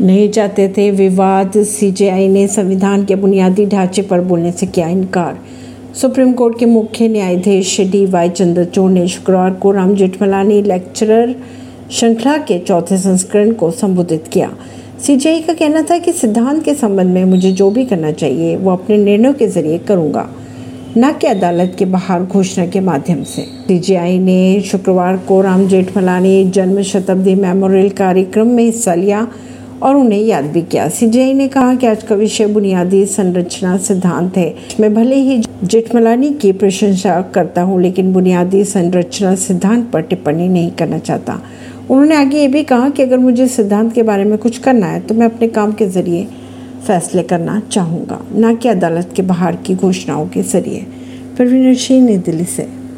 नहीं चाहते थे। विवाद सीजेआई ने संविधान के बुनियादी ढांचे पर बोलने से किया इनकार। सुप्रीम कोर्ट के मुख्य न्यायाधीश डी वाई चंद्रचूड़ ने शुक्रवार को राम जेठमलानी लेक्चरर श्रृंखला के चौथे संस्करण को संबोधित किया। सीजीआई का कहना था कि सिद्धांत के संबंध में मुझे जो भी करना चाहिए, वो अपने निर्णयों के ज़रिए करूँगा, न कि अदालत के बाहर घोषणा के माध्यम से। सीजीआई ने शुक्रवार को राम जेठमलानी जन्म शताब्दी मेमोरियल कार्यक्रम में हिस्सा लिया। और उन्हें याद भी किया। सीजीआई ने कहा कि आज का विषय बुनियादी संरचना सिद्धांत है। मैं भले ही जेठमलानी की प्रशंसा करता हूँ, लेकिन बुनियादी संरचना सिद्धांत पर टिप्पणी नहीं करना चाहता। उन्होंने आगे ये भी कहा कि अगर मुझे सिद्धांत के बारे में कुछ करना है तो मैं अपने काम के ज़रिए फैसले करना चाहूँगा, न कि अदालत के बाहर की घोषणाओं के ज़रिए। परवीन सिंह, नई दिल्ली से।